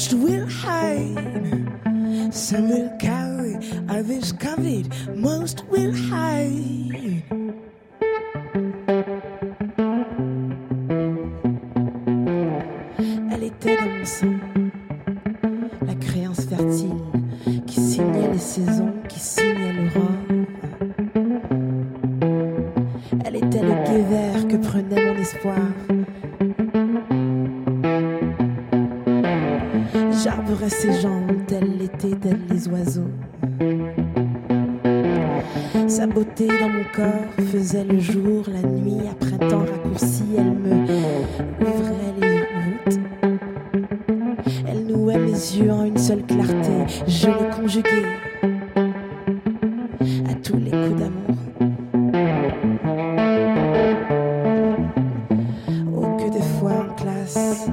most will hide. Some will cower, others covered, most will hide. La créance fertile qui signait les saisons, qui signait l'aurore. Elle était le guet vert que prenait mon espoir. J'arborais ses jambes, telles l'été, tels les oiseaux. Sa beauté dans mon corps faisait le jour, la nuit, à printemps raccourci, elle me ouvrait seule clarté, je les conjuguais à tous les coups d'amour. Oh, que de fois en classe,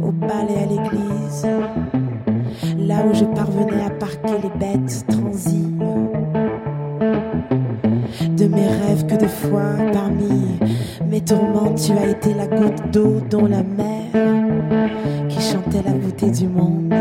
au bal et à l'église, là où je parvenais à parquer les bêtes transies. De mes rêves que de fois parmi mes tourments, tu as été la goutte d'eau dont la mer qui chantait la beauté du monde.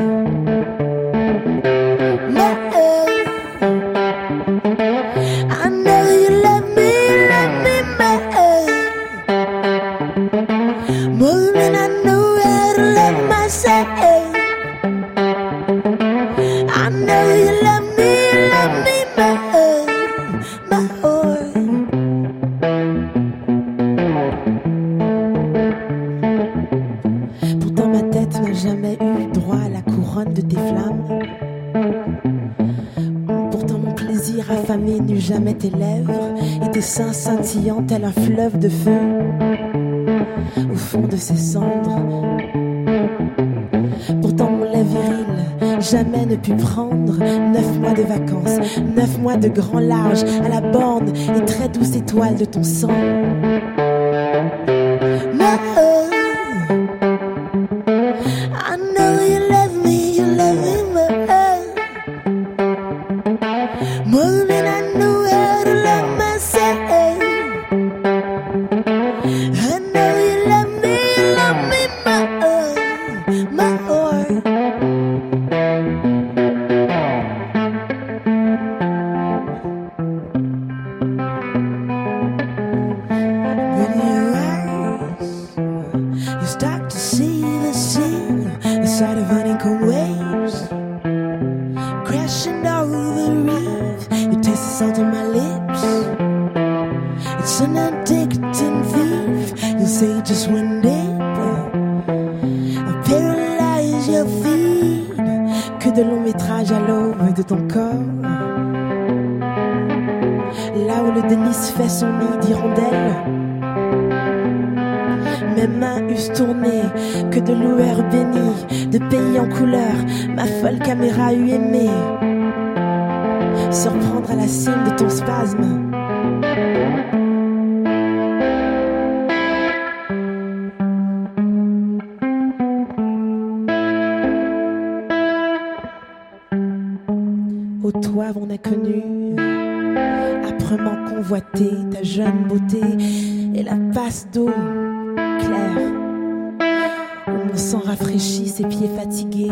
Pourtant mon plaisir affamé n'eut jamais tes lèvres et tes seins scintillants tel un fleuve de feu au fond de ses cendres. Pourtant mon lait viril jamais ne put prendre neuf mois de vacances, neuf mois de grand large à la borne et très douce étoile de ton sang. It's an addicting thief. Say just one dip. I paralyze your feet. Que de longs métrages à l'aube de ton corps. Là où le délice fait son nid d'hirondelle. Mes mains eussent tourné que de loueurs bénis, de pays en couleur, ma folle caméra eût aimé surprendre à la cime de ton spasme. Au toit on a connu, âprement convoité, ta jeune beauté et la passe d'eau claire où mon sang rafraîchit ses pieds fatigués